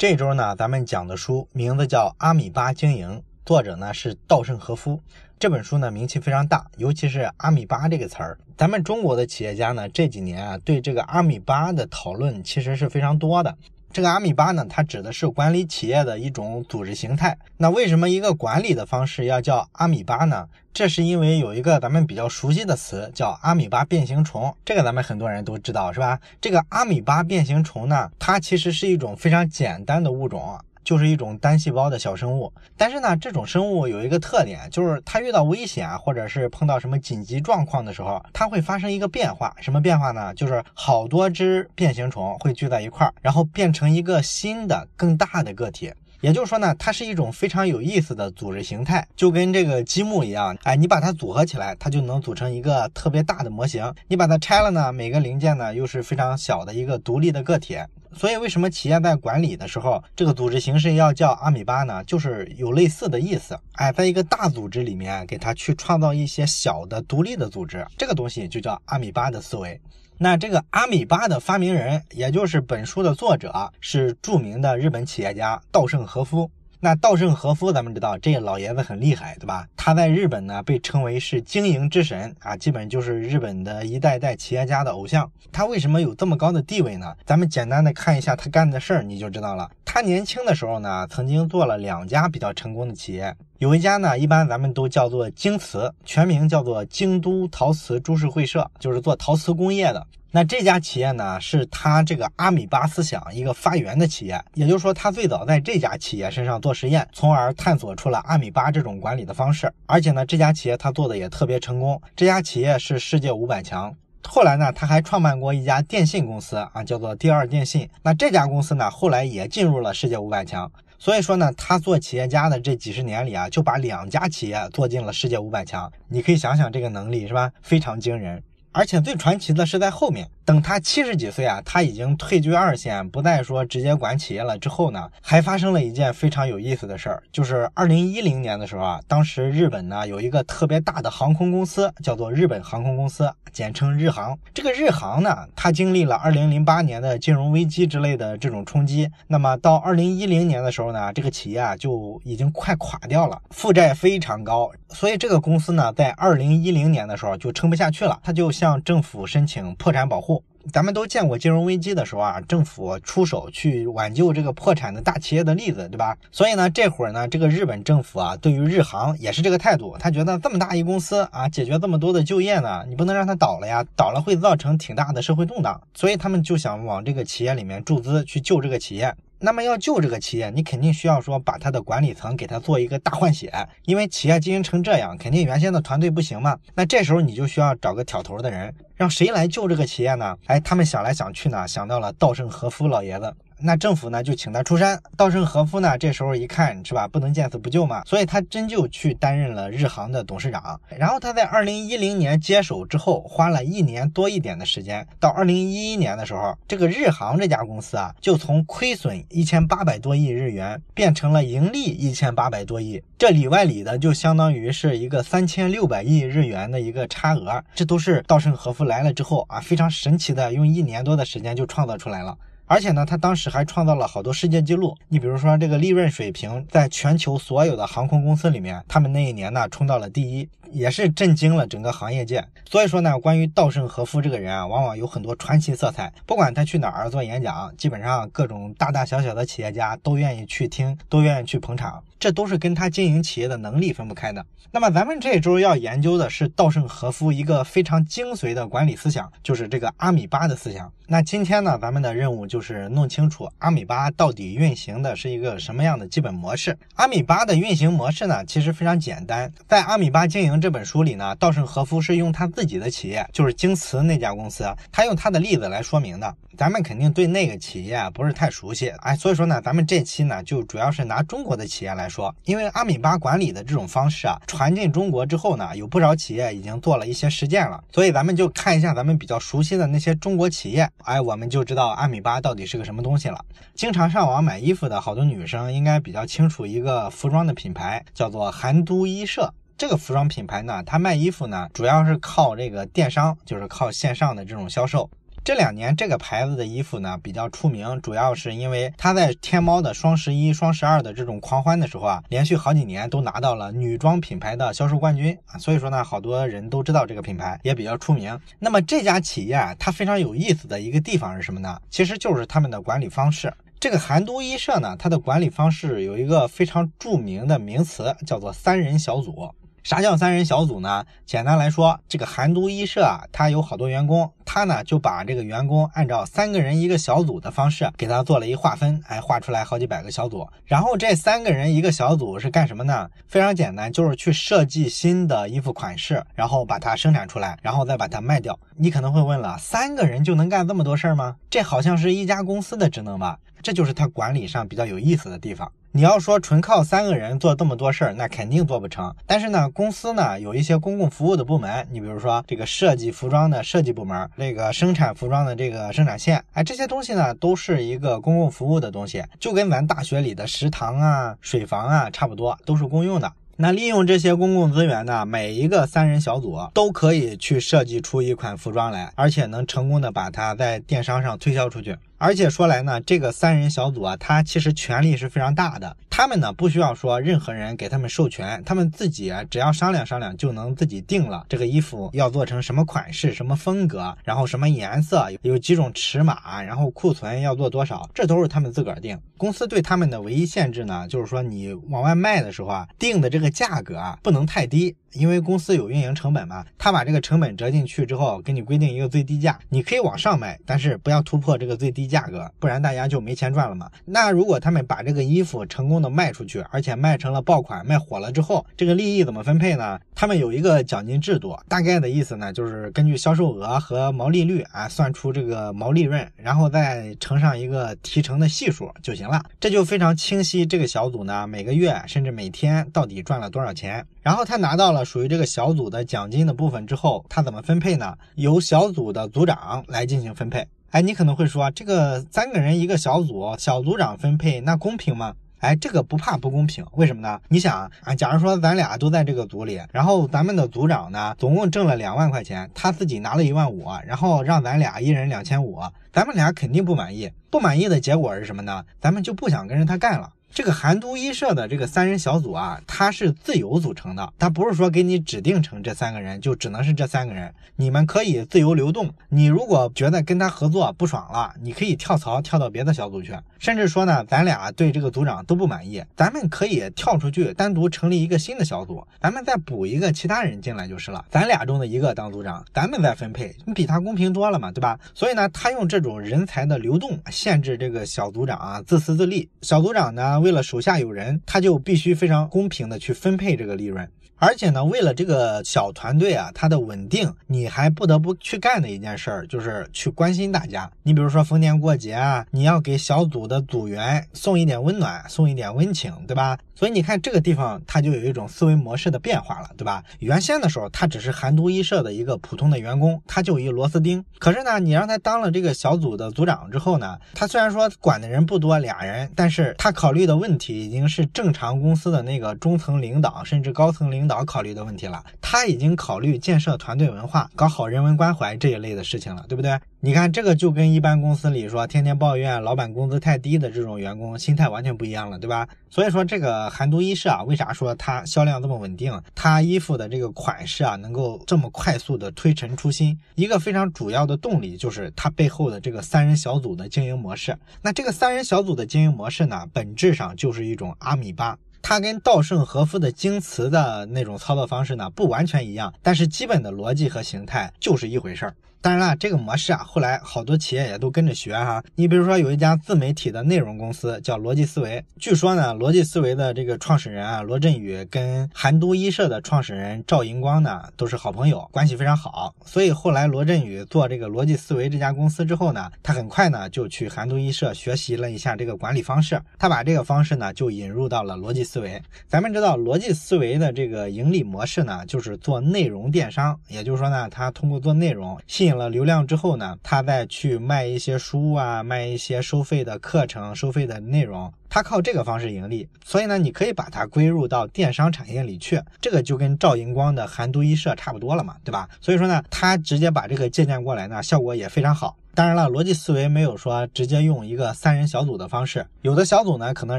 这周呢，咱们讲的书名字叫《阿米巴经营》，作者呢是稻盛和夫。这本书呢名气非常大，尤其是“阿米巴”这个词儿，咱们中国的企业家呢这几年啊对这个阿米巴的讨论其实是非常多的。这个阿米巴呢，它指的是管理企业的一种组织形态。那为什么一个管理的方式要叫阿米巴呢？这是因为有一个咱们比较熟悉的词叫阿米巴变形虫，这个咱们很多人都知道，是吧？这个阿米巴变形虫呢，它其实是一种非常简单的物种。就是一种单细胞的小生物，但是呢，这种生物有一个特点，就是它遇到危险或者是碰到什么紧急状况的时候，它会发生一个变化。什么变化呢？就是好多只变形虫会聚在一块儿，然后变成一个新的更大的个体。也就是说呢，它是一种非常有意思的组织形态，就跟这个积木一样，哎，你把它组合起来，它就能组成一个特别大的模型。你把它拆了呢，每个零件呢又是非常小的一个独立的个体。所以，为什么企业在管理的时候，这个组织形式要叫阿米巴呢？就是有类似的意思。哎，在一个大组织里面，给它去创造一些小的独立的组织，这个东西就叫阿米巴的思维。那这个阿米巴的发明人，也就是本书的作者，是著名的日本企业家稻盛和夫。那稻盛和夫，咱们知道这老爷子很厉害，对吧？他在日本呢被称为是经营之神啊，基本就是日本的一代代企业家的偶像。他为什么有这么高的地位呢？咱们简单的看一下他干的事儿，你就知道了。他年轻的时候呢，曾经做了两家比较成功的企业，有一家呢，一般咱们都叫做京瓷，全名叫做京都陶瓷株式会社，就是做陶瓷工业的。那这家企业呢，是他这个阿米巴思想一个发源的企业，也就是说，他最早在这家企业身上做实验，从而探索出了阿米巴这种管理的方式。而且呢，这家企业他做的也特别成功，这家企业是世界五百强。后来呢，他还创办过一家电信公司啊，叫做第二电信。那这家公司呢，后来也进入了世界五百强。所以说呢，他做企业家的这几十年里啊，就把两家企业做进了世界五百强。你可以想想这个能力是吧？非常惊人。而且最传奇的是在后面，等他七十几岁啊，他已经退居二线，不再说直接管企业了。之后呢，还发生了一件非常有意思的事儿，就是二零一零年的时候啊，当时日本呢有一个特别大的航空公司，叫做日本航空公司，简称日航。这个日航呢，它经历了二零零八年的金融危机之类的这种冲击，那么到二零一零年的时候呢，这个企业啊就已经快垮掉了，负债非常高，所以这个公司呢，在二零一零年的时候就撑不下去了，它就。向政府申请破产保护。咱们都见过金融危机的时候啊，政府出手去挽救这个破产的大企业的例子，对吧？所以呢，这会儿呢，这个日本政府啊，对于日航也是这个态度。他觉得这么大一公司啊，解决这么多的就业呢，你不能让它倒了呀，倒了会造成挺大的社会动荡。所以他们就想往这个企业里面注资去救这个企业。那么要救这个企业，你肯定需要说把他的管理层给他做一个大换血，因为企业经营成这样，肯定原先的团队不行嘛。那这时候你就需要找个挑头的人，让谁来救这个企业呢？哎，他们想来想去呢，想到了稻盛和夫老爷子。那政府呢就请他出山，稻盛和夫呢这时候一看是吧，不能见死不救嘛，所以他真就去担任了日航的董事长。然后他在二零一零年接手之后，花了一年多一点的时间，到二零一一年的时候，这个日航这家公司啊，就从亏损一千八百多亿日元变成了盈利一千八百多亿，这里外里的就相当于是一个三千六百亿日元的一个差额，这都是稻盛和夫来了之后啊，非常神奇的用一年多的时间就创造出来了。而且呢，他当时还创造了好多世界纪录。你比如说，这个利润水平，在全球所有的航空公司里面，他们那一年呢冲到了第一，也是震惊了整个行业界。所以说呢，关于稻盛和夫这个人啊，往往有很多传奇色彩。不管他去哪儿做演讲，基本上各种大大小小的企业家都愿意去听，都愿意去捧场。这都是跟他经营企业的能力分不开的。那么咱们这周要研究的是稻盛和夫一个非常精髓的管理思想，就是这个阿米巴的思想。那今天呢，咱们的任务就是弄清楚阿米巴到底运行的是一个什么样的基本模式。阿米巴的运行模式呢，其实非常简单。在《阿米巴经营》这本书里呢，稻盛和夫是用他自己的企业，就是京瓷那家公司，他用他的例子来说明的。咱们肯定对那个企业不是太熟悉，哎，所以说呢，咱们这期呢就主要是拿中国的企业来说，因为阿米巴管理的这种方式啊传进中国之后呢，有不少企业已经做了一些实践了，所以咱们就看一下咱们比较熟悉的那些中国企业，哎，我们就知道阿米巴到底是个什么东西了。经常上网买衣服的好多女生应该比较清楚一个服装的品牌，叫做韩都衣舍。这个服装品牌呢，它卖衣服呢主要是靠这个电商，就是靠线上的这种销售。这两年这个牌子的衣服呢比较出名，主要是因为它在天猫的双十一、双十二的这种狂欢的时候啊，连续好几年都拿到了女装品牌的销售冠军啊，所以说呢，好多人都知道这个品牌，也比较出名。那么这家企业啊，它非常有意思的一个地方是什么呢？其实就是他们的管理方式。这个韩都衣舍呢，它的管理方式有一个非常著名的名词，叫做三人小组。啥叫三人小组呢？简单来说，这个韩都衣舍啊，它有好多员工，他呢就把这个员工按照三个人一个小组的方式给他做了一划分，哎，划出来好几百个小组。然后这三个人一个小组是干什么呢？非常简单，就是去设计新的衣服款式，然后把它生产出来，然后再把它卖掉。你可能会问了，三个人就能干这么多事儿吗？这好像是一家公司的职能吧？这就是它管理上比较有意思的地方。你要说纯靠三个人做这么多事儿，那肯定做不成。但是呢，公司呢有一些公共服务的部门，你比如说这个设计服装的设计部门，这个生产服装的这个生产线，哎，这些东西呢都是一个公共服务的东西，就跟咱大学里的食堂啊、水房啊差不多，都是公用的。那利用这些公共资源呢，每一个三人小组都可以去设计出一款服装来，而且能成功的把它在电商上推销出去。而且说来呢，这个三人小组啊，他其实权力是非常大的。他们呢不需要说任何人给他们授权，他们自己只要商量商量就能自己定了这个衣服要做成什么款式、什么风格，然后什么颜色，有几种尺码，然后库存要做多少，这都是他们自个儿定。公司对他们的唯一限制呢，就是说你往外卖的时候啊，定的这个价格啊不能太低。因为公司有运营成本嘛，他把这个成本折进去之后，给你规定一个最低价，你可以往上卖，但是不要突破这个最低价格，不然大家就没钱赚了嘛。那如果他们把这个衣服成功的卖出去，而且卖成了爆款，卖火了之后，这个利益怎么分配呢？他们有一个奖金制度，大概的意思呢，就是根据销售额和毛利率啊，算出这个毛利润，然后再乘上一个提成的系数就行了，这就非常清晰。这个小组呢，每个月甚至每天到底赚了多少钱？然后他拿到了属于这个小组的奖金的部分之后，他怎么分配呢？由小组的组长来进行分配。哎，你可能会说，这个三个人一个小组，小组长分配那公平吗？哎，这个不怕不公平，为什么呢？你想啊，假如说咱俩都在这个组里，然后咱们的组长呢，总共挣了两万块钱，他自己拿了一万五，然后让咱俩一人两千五，咱们俩肯定不满意。不满意的结果是什么呢？咱们就不想跟着他干了。这个韩都衣舍的这个三人小组啊，它是自由组成的，它不是说给你指定成这三个人就只能是这三个人，你们可以自由流动。你如果觉得跟他合作不爽了，你可以跳槽跳到别的小组去，甚至说呢，咱俩对这个组长都不满意，咱们可以跳出去单独成立一个新的小组，咱们再补一个其他人进来就是了，咱俩中的一个当组长，咱们再分配，你比他公平多了嘛，对吧？所以呢，他用这种人才的流动限制这个小组长啊自私自利，小组长呢。为了手下有人，他就必须非常公平的去分配这个利润。而且呢，为了这个小团队啊，它的稳定，你还不得不去干的一件事儿，就是去关心大家。你比如说逢年过节啊，你要给小组的组员送一点温暖，送一点温情，对吧？所以你看这个地方，它就有一种思维模式的变化了，对吧？原先的时候，他只是韩都衣舍的一个普通的员工，他就一螺丝钉。可是呢，你让他当了这个小组的组长之后呢，他虽然说管的人不多，俩人，但是他考虑的问题已经是正常公司的那个中层领导甚至高层领导导考虑的问题了。他已经考虑建设团队文化，搞好人文关怀这一类的事情了，对不对？你看这个就跟一般公司里说天天抱怨老板工资太低的这种员工心态完全不一样了，对吧？所以说这个韩都衣舍啊，为啥说它销量这么稳定？它衣服的这个款式啊，能够这么快速的推陈出新，一个非常主要的动力就是它背后的这个三人小组的经营模式。那这个三人小组的经营模式呢，本质上就是一种阿米巴，它跟稻盛和夫的京瓷的那种操作方式呢不完全一样，但是基本的逻辑和形态就是一回事儿。当然了，这个模式啊，后来好多企业也都跟着学哈。你比如说，有一家自媒体的内容公司叫逻辑思维，据说呢，逻辑思维的这个创始人啊，罗振宇跟韩都衣舍的创始人赵银光呢，都是好朋友，关系非常好。所以后来罗振宇做这个逻辑思维这家公司之后呢，他很快呢就去韩都衣舍学习了一下这个管理方式，他把这个方式呢就引入到了逻辑思维。咱们知道逻辑思维的这个盈利模式呢，就是做内容电商，也就是说呢，他通过做内容吸引。引了流量之后呢，他再去卖一些书啊，卖一些收费的课程、收费的内容，他靠这个方式盈利。所以呢，你可以把它归入到电商产业里去，这个就跟赵荧光的韩都衣舍差不多了嘛，对吧？所以说呢，他直接把这个借鉴过来呢，效果也非常好。当然了，逻辑思维没有说直接用一个三人小组的方式，有的小组呢，可能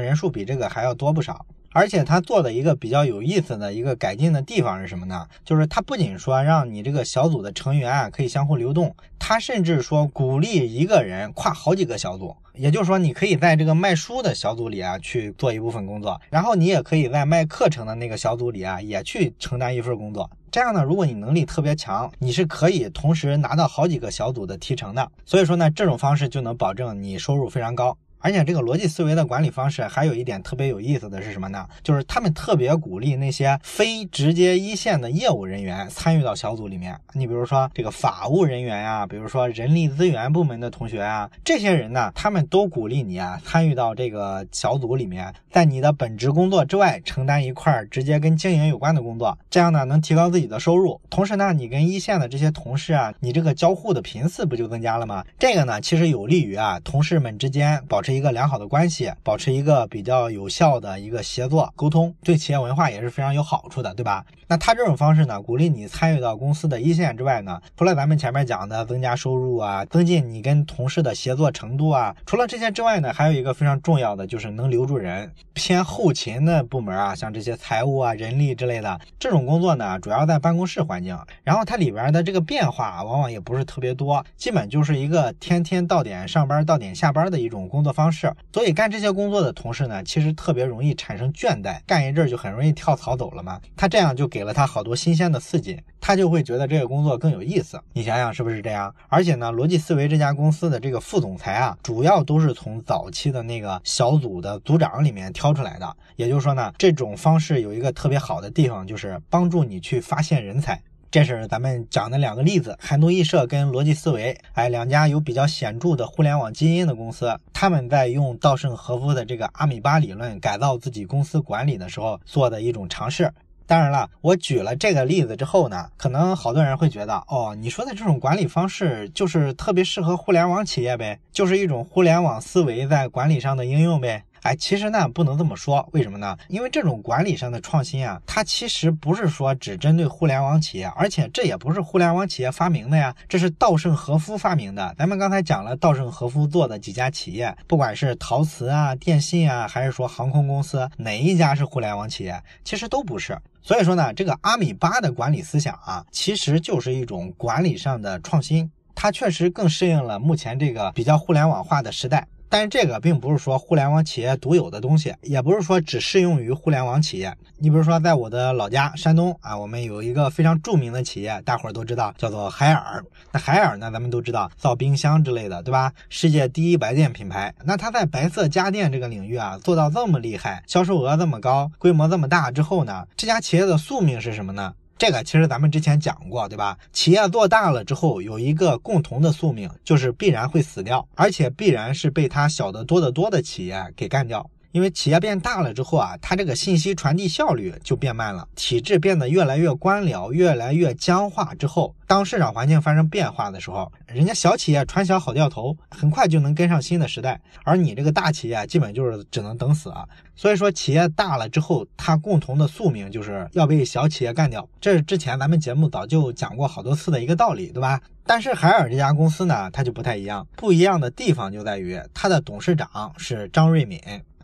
人数比这个还要多不少。而且他做的一个比较有意思的一个改进的地方是什么呢？就是他不仅说让你这个小组的成员啊可以相互流动，他甚至说鼓励一个人跨好几个小组。也就是说，你可以在这个卖书的小组里啊去做一部分工作，然后你也可以在卖课程的那个小组里啊也去承担一份工作。这样呢，如果你能力特别强，你是可以同时拿到好几个小组的提成的。所以说呢，这种方式就能保证你收入非常高。而且这个逻辑思维的管理方式还有一点特别有意思的是什么呢？就是他们特别鼓励那些非直接一线的业务人员参与到小组里面。你比如说这个法务人员呀，比如说人力资源部门的同学啊，这些人呢，他们都鼓励你啊参与到这个小组里面，在你的本职工作之外承担一块直接跟经营有关的工作，这样呢能提高自己的收入。同时呢，你跟一线的这些同事啊，你这个交互的频次不就增加了吗？这个呢，其实有利于啊同事们之间保持。一个良好的关系，保持一个比较有效的一个协作沟通，对企业文化也是非常有好处的，对吧？那他这种方式呢，鼓励你参与到公司的一线之外呢，除了咱们前面讲的增加收入啊，增进你跟同事的协作程度啊，除了这些之外呢，还有一个非常重要的就是能留住人。偏后勤的部门啊，像这些财务啊、人力之类的这种工作呢，主要在办公室环境，然后它里边的这个变化往往也不是特别多，基本就是一个天天到点上班、到点下班的一种工作方。方式，所以干这些工作的同事呢，其实特别容易产生倦怠，干一阵就很容易跳槽走了嘛。他这样就给了他好多新鲜的刺激，他就会觉得这个工作更有意思。你想想是不是这样？而且呢，逻辑思维这家公司的这个副总裁啊，主要都是从早期的那个小组的组长里面挑出来的。也就是说呢，这种方式有一个特别好的地方，就是帮助你去发现人才。这是咱们讲的两个例子，韩都易社跟逻辑思维，哎，两家有比较显著的互联网基因的公司，他们在用稻盛和夫的这个阿米巴理论改造自己公司管理的时候做的一种尝试。当然了，我举了这个例子之后呢，可能好多人会觉得，哦，你说的这种管理方式就是特别适合互联网企业呗，就是一种互联网思维在管理上的应用呗。哎，其实呢不能这么说，为什么呢？因为这种管理上的创新啊，它其实不是说只针对互联网企业，而且这也不是互联网企业发明的呀，这是稻盛和夫发明的。咱们刚才讲了稻盛和夫做的几家企业，不管是陶瓷啊、电信啊，还是说航空公司，哪一家是互联网企业？其实都不是。所以说呢，这个阿米巴的管理思想啊，其实就是一种管理上的创新，它确实更适应了目前这个比较互联网化的时代。但是这个并不是说互联网企业独有的东西，也不是说只适用于互联网企业。你比如说，在我的老家山东啊，我们有一个非常著名的企业，大伙儿都知道，叫做海尔。那海尔呢，咱们都知道造冰箱之类的，对吧？世界第一白电品牌。那它在白色家电这个领域啊，做到这么厉害，销售额这么高，规模这么大之后呢，这家企业的宿命是什么呢？这个其实咱们之前讲过，对吧？企业做大了之后，有一个共同的宿命，就是必然会死掉，而且必然是被它小得多得多的企业给干掉。因为企业变大了之后啊，它这个信息传递效率就变慢了，体制变得越来越官僚，越来越僵化之后，当市场环境发生变化的时候，人家小企业船小好掉头，很快就能跟上新的时代，而你这个大企业基本就是只能等死啊。所以说，企业大了之后，它共同的宿命就是要被小企业干掉，这是之前咱们节目早就讲过好多次的一个道理，对吧？但是海尔这家公司呢，它就不太一样，不一样的地方就在于它的董事长是张瑞敏。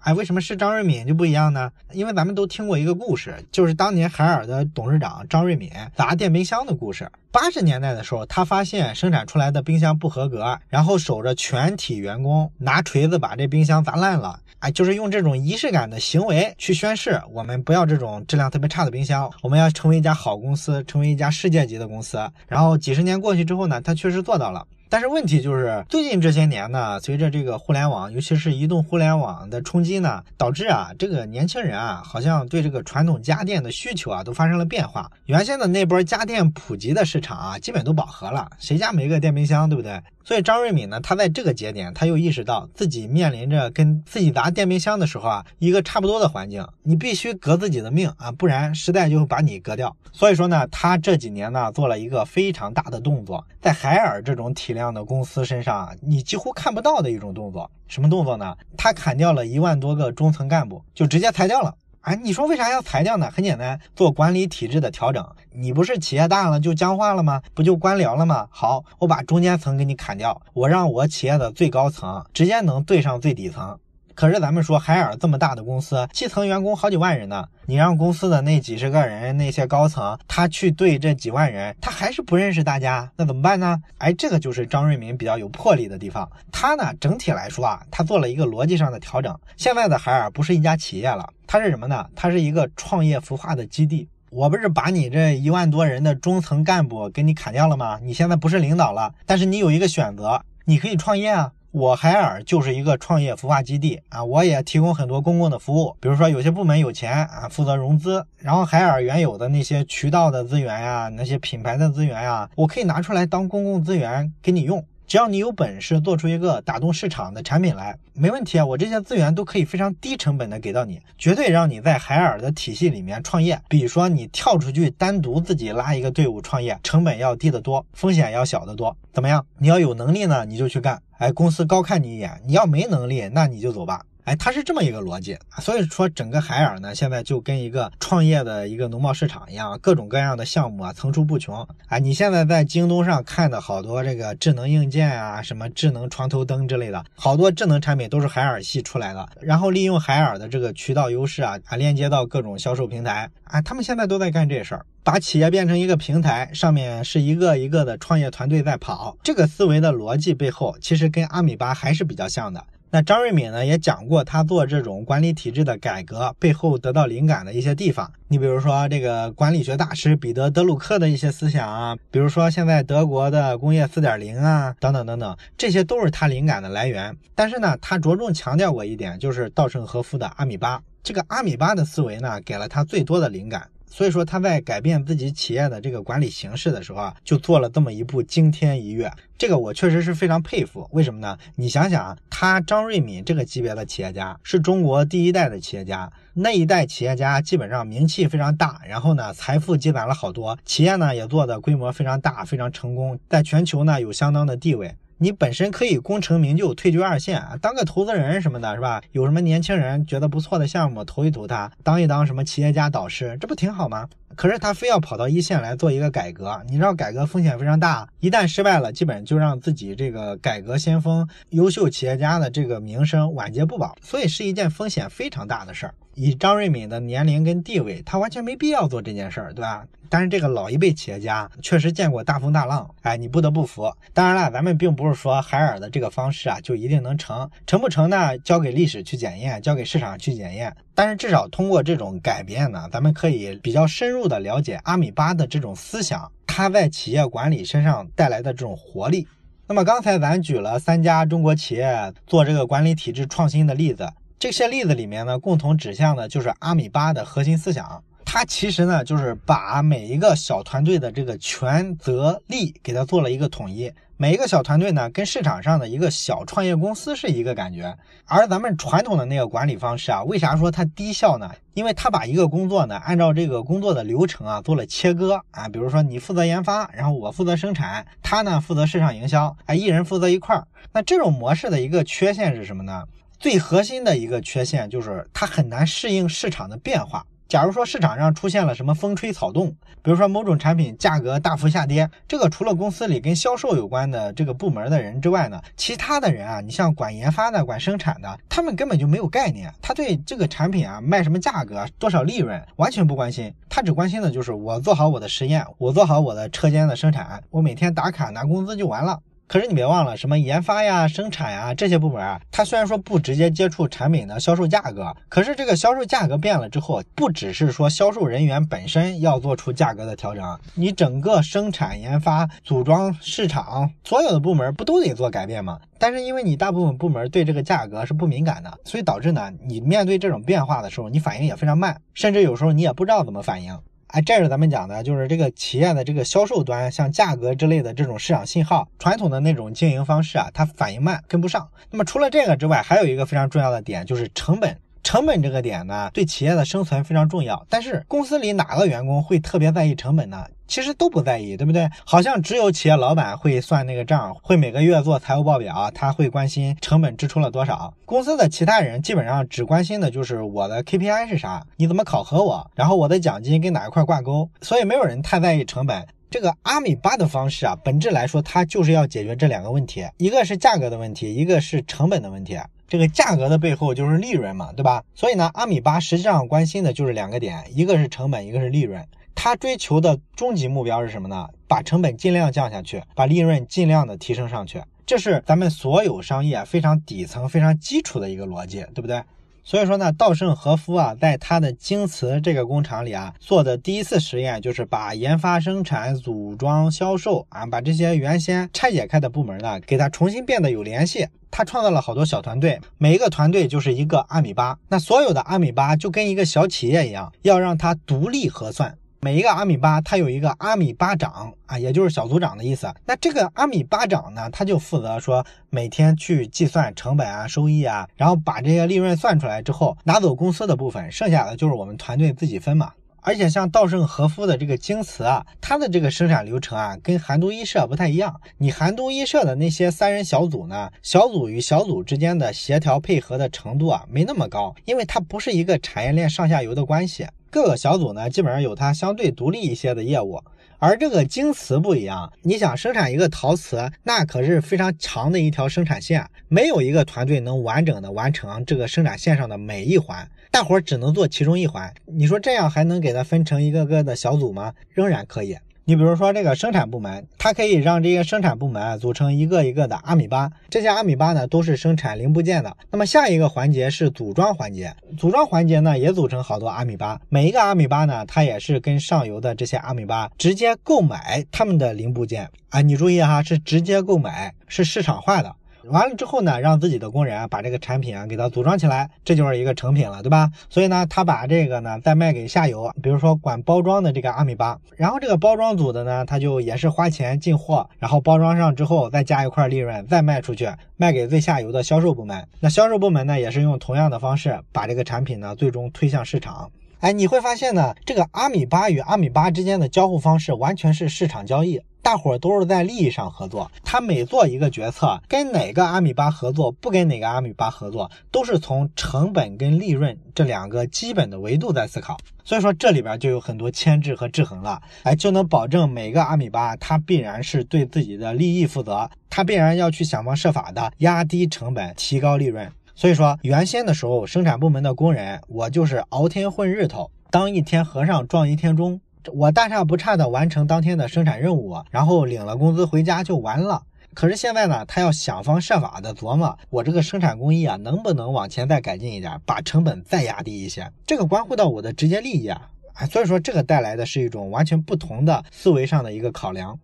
哎，为什么是张瑞敏就不一样呢？因为咱们都听过一个故事，就是当年海尔的董事长张瑞敏砸电冰箱的故事。八十年代的时候，他发现生产出来的冰箱不合格，然后守着全体员工拿锤子把这冰箱砸烂了。哎，就是用这种仪式感的行为去宣誓，我们不要这种质量特别差的冰箱，我们要成为一家好公司，成为一家世界级的公司。然后几十年过去之后呢，他确实做到了。但是问题就是最近这些年呢，随着这个互联网，尤其是移动互联网的冲击呢，导致啊，这个年轻人啊，好像对这个传统家电的需求啊，都发生了变化。原先的那波家电普及的市场啊，基本都饱和了，谁家没个电冰箱，对不对？所以张瑞敏呢，他在这个节点，他又意识到自己面临着跟自己砸电冰箱的时候啊，一个差不多的环境，你必须革自己的命啊，不然时代就会把你革掉。所以说呢，他这几年呢，做了一个非常大的动作，在海尔这种体量的公司身上，你几乎看不到的一种动作。什么动作呢？他砍掉了一万多个中层干部，就直接裁掉了。哎，你说为啥要裁掉呢？很简单，做管理体制的调整。你不是企业大了就僵化了吗？不就官僚了吗？好，我把中间层给你砍掉，我让我企业的最高层直接能对上最底层。可是咱们说海尔这么大的公司，基层员工好几万人呢，你让公司的那几十个人那些高层，他去对这几万人，他还是不认识大家，那怎么办呢？哎，这个就是张瑞敏比较有魄力的地方。他呢，整体来说啊，他做了一个逻辑上的调整。现在的海尔不是一家企业了，它是什么呢？它是一个创业孵化的基地。我不是把你这一万多人的中层干部给你砍掉了吗？你现在不是领导了，但是你有一个选择，你可以创业啊。我海尔就是一个创业孵化基地啊，我也提供很多公共的服务，比如说有些部门有钱啊，负责融资，然后海尔原有的那些渠道的资源呀，那些品牌的资源呀，我可以拿出来当公共资源给你用。只要你有本事做出一个打动市场的产品来，没问题啊！我这些资源都可以非常低成本的给到你，绝对让你在海尔的体系里面创业。比说你跳出去单独自己拉一个队伍创业，成本要低得多，风险要小得多。怎么样？你要有能力呢，你就去干。哎，公司高看你一眼；你要没能力，那你就走吧。哎，它是这么一个逻辑，所以说整个海尔呢，现在就跟一个创业的一个农贸市场一样，各种各样的项目啊层出不穷。哎，你现在在京东上看的好多这个智能硬件啊，什么智能床头灯之类的，好多智能产品都是海尔系出来的，然后利用海尔的这个渠道优势啊，啊链接到各种销售平台。啊，他们现在都在干这事儿，把企业变成一个平台，上面是一个一个的创业团队在跑。这个思维的逻辑背后，其实跟阿米巴还是比较像的。那张瑞敏呢也讲过，他做这种管理体制的改革背后得到灵感的一些地方。你比如说这个管理学大师彼得·德鲁克的一些思想啊，比如说现在德国的工业四点零啊，等等等等，这些都是他灵感的来源。但是呢，他着重强调过一点，就是稻盛和夫的阿米巴。这个阿米巴的思维呢，给了他最多的灵感。所以说他在改变自己企业的这个管理形式的时候啊，就做了这么一步惊天一跃。这个我确实是非常佩服。为什么呢？你想想啊，他张瑞敏这个级别的企业家是中国第一代的企业家，那一代企业家基本上名气非常大，然后呢财富积攒了好多，企业呢也做的规模非常大，非常成功，在全球呢有相当的地位。你本身可以功成名就，退居二线，当个投资人什么的，是吧？有什么年轻人觉得不错的项目，投一投他，当一当什么企业家导师，这不挺好吗？可是他非要跑到一线来做一个改革，你知道改革风险非常大，一旦失败了，基本就让自己这个改革先锋、优秀企业家的这个名声晚节不保，所以是一件风险非常大的事儿。以张瑞敏的年龄跟地位，他完全没必要做这件事儿，对吧？但是这个老一辈企业家确实见过大风大浪，哎，你不得不服。当然了，咱们并不是说海尔的这个方式啊就一定能成，成不成呢？交给历史去检验，交给市场去检验。但是至少通过这种改变呢，咱们可以比较深入的了解阿米巴的这种思想，它在企业管理身上带来的这种活力。那么刚才咱举了三家中国企业做这个管理体制创新的例子。这些例子里面呢，共同指向的就是阿米巴的核心思想。它其实呢，就是把每一个小团队的这个权责利给它做了一个统一。每一个小团队呢，跟市场上的一个小创业公司是一个感觉。而咱们传统的那个管理方式啊，为啥说它低效呢？因为它把一个工作呢，按照这个工作的流程啊，做了切割啊。比如说你负责研发，然后我负责生产，他呢负责市场营销，哎，一人负责一块儿。那这种模式的一个缺陷是什么呢？最核心的一个缺陷就是它很难适应市场的变化。假如说市场上出现了什么风吹草动，比如说某种产品价格大幅下跌，这个除了公司里跟销售有关的这个部门的人之外呢，其他的人啊，你像管研发的、管生产的，他们根本就没有概念，他对这个产品啊卖什么价格、多少利润完全不关心，他只关心的就是我做好我的实验，我做好我的车间的生产，我每天打卡拿工资就完了。可是你别忘了，什么研发呀、生产呀这些部门啊，它虽然说不直接接触产品的销售价格，可是这个销售价格变了之后，不只是说销售人员本身要做出价格的调整，你整个生产、研发、组装、市场所有的部门不都得做改变吗？但是因为你大部分部门对这个价格是不敏感的，所以导致呢，你面对这种变化的时候，你反应也非常慢，甚至有时候你也不知道怎么反应。哎，这是咱们讲的，就是这个企业的这个销售端，像价格之类的这种市场信号，传统的那种经营方式啊，它反应慢，跟不上。那么除了这个之外，还有一个非常重要的点，就是成本。成本这个点呢，对企业的生存非常重要。但是公司里哪个员工会特别在意成本呢？其实都不在意，对不对？好像只有企业老板会算那个账，会每个月做财务报表，他会关心成本支出了多少。公司的其他人基本上只关心的就是我的 KPI 是啥，你怎么考核我，然后我的奖金跟哪一块挂钩。所以没有人太在意成本。这个阿米巴的方式啊，本质来说，它就是要解决这两个问题，一个是价格的问题，一个是成本的问题。这个价格的背后就是利润嘛，对吧？所以呢，阿米巴实际上关心的就是两个点，一个是成本，一个是利润。他追求的终极目标是什么呢？把成本尽量降下去，把利润尽量的提升上去。这是咱们所有商业非常底层、非常基础的一个逻辑，对不对？所以说呢，稻盛和夫啊，在他的京瓷这个工厂里啊，做的第一次实验就是把研发、生产、组装、销售啊，把这些原先拆解开的部门呢，给它重新变得有联系。他创造了好多小团队，每一个团队就是一个阿米巴。那所有的阿米巴就跟一个小企业一样，要让它独立核算。每一个阿米巴，它有一个阿米巴长啊，也就是小组长的意思。那这个阿米巴长呢，他就负责说每天去计算成本啊、收益啊，然后把这些利润算出来之后，拿走公司的部分，剩下的就是我们团队自己分嘛。而且像稻盛和夫的这个京瓷啊，它的这个生产流程啊，跟韩都衣舍不太一样。你韩都衣舍的那些三人小组呢，小组与小组之间的协调配合的程度啊，没那么高，因为它不是一个产业链上下游的关系。各个小组呢，基本上有它相对独立一些的业务。而这个京瓷不一样，你想生产一个陶瓷，那可是非常长的一条生产线，没有一个团队能完整的完成这个生产线上的每一环。大伙儿只能做其中一环，你说这样还能给它分成一个个的小组吗？仍然可以。你比如说这个生产部门，它可以让这些生产部门组成一个一个的阿米巴，这些阿米巴呢都是生产零部件的。那么下一个环节是组装环节，组装环节呢也组成好多阿米巴，每一个阿米巴呢它也是跟上游的这些阿米巴直接购买他们的零部件啊，你注意哈，是直接购买，是市场化的。完了之后呢，让自己的工人啊把这个产品啊给它组装起来，这就是一个成品了，对吧？所以呢，他把这个呢再卖给下游，比如说管包装的这个阿米巴，然后这个包装组的呢，他就也是花钱进货，然后包装上之后再加一块利润，再卖出去，卖给最下游的销售部门。那销售部门呢，也是用同样的方式把这个产品呢最终推向市场。哎，你会发现呢，这个阿米巴与阿米巴之间的交互方式完全是市场交易。大伙儿都是在利益上合作，他每做一个决策，跟哪个阿米巴合作，不跟哪个阿米巴合作，都是从成本跟利润这两个基本的维度在思考。所以说这里边就有很多牵制和制衡了，哎，就能保证每个阿米巴它必然是对自己的利益负责，它必然要去想方设法的压低成本，提高利润。所以说原先的时候，生产部门的工人，我就是熬天混日头，当一天和尚撞一天钟。我大差不差的完成当天的生产任务，然后领了工资回家就完了。可是现在呢，他要想方设法的琢磨，我这个生产工艺啊，能不能往前再改进一点，把成本再压低一些？这个关乎到我的直接利益啊！所以说这个带来的是一种完全不同的思维上的一个考量。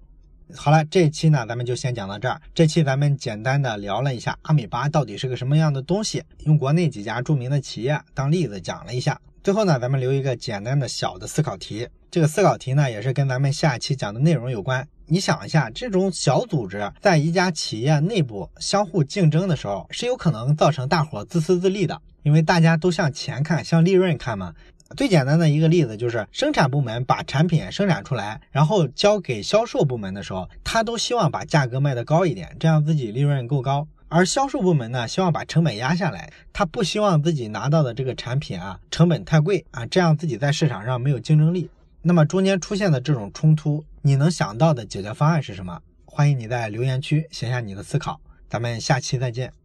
好了，这一期呢，咱们就先讲到这儿。这期咱们简单的聊了一下阿米巴到底是个什么样的东西，用国内几家著名的企业当例子讲了一下。最后呢，咱们留一个简单的小的思考题。这个思考题呢，也是跟咱们下期讲的内容有关。你想一下，这种小组织在一家企业内部相互竞争的时候，是有可能造成大伙自私自利的，因为大家都向钱看，向利润看嘛。最简单的一个例子就是，生产部门把产品生产出来，然后交给销售部门的时候，他都希望把价格卖得高一点，这样自己利润够高。而销售部门呢，希望把成本压下来，他不希望自己拿到的这个产品啊成本太贵啊，这样自己在市场上没有竞争力。那么中间出现的这种冲突，你能想到的解决方案是什么？欢迎你在留言区写下你的思考，咱们下期再见。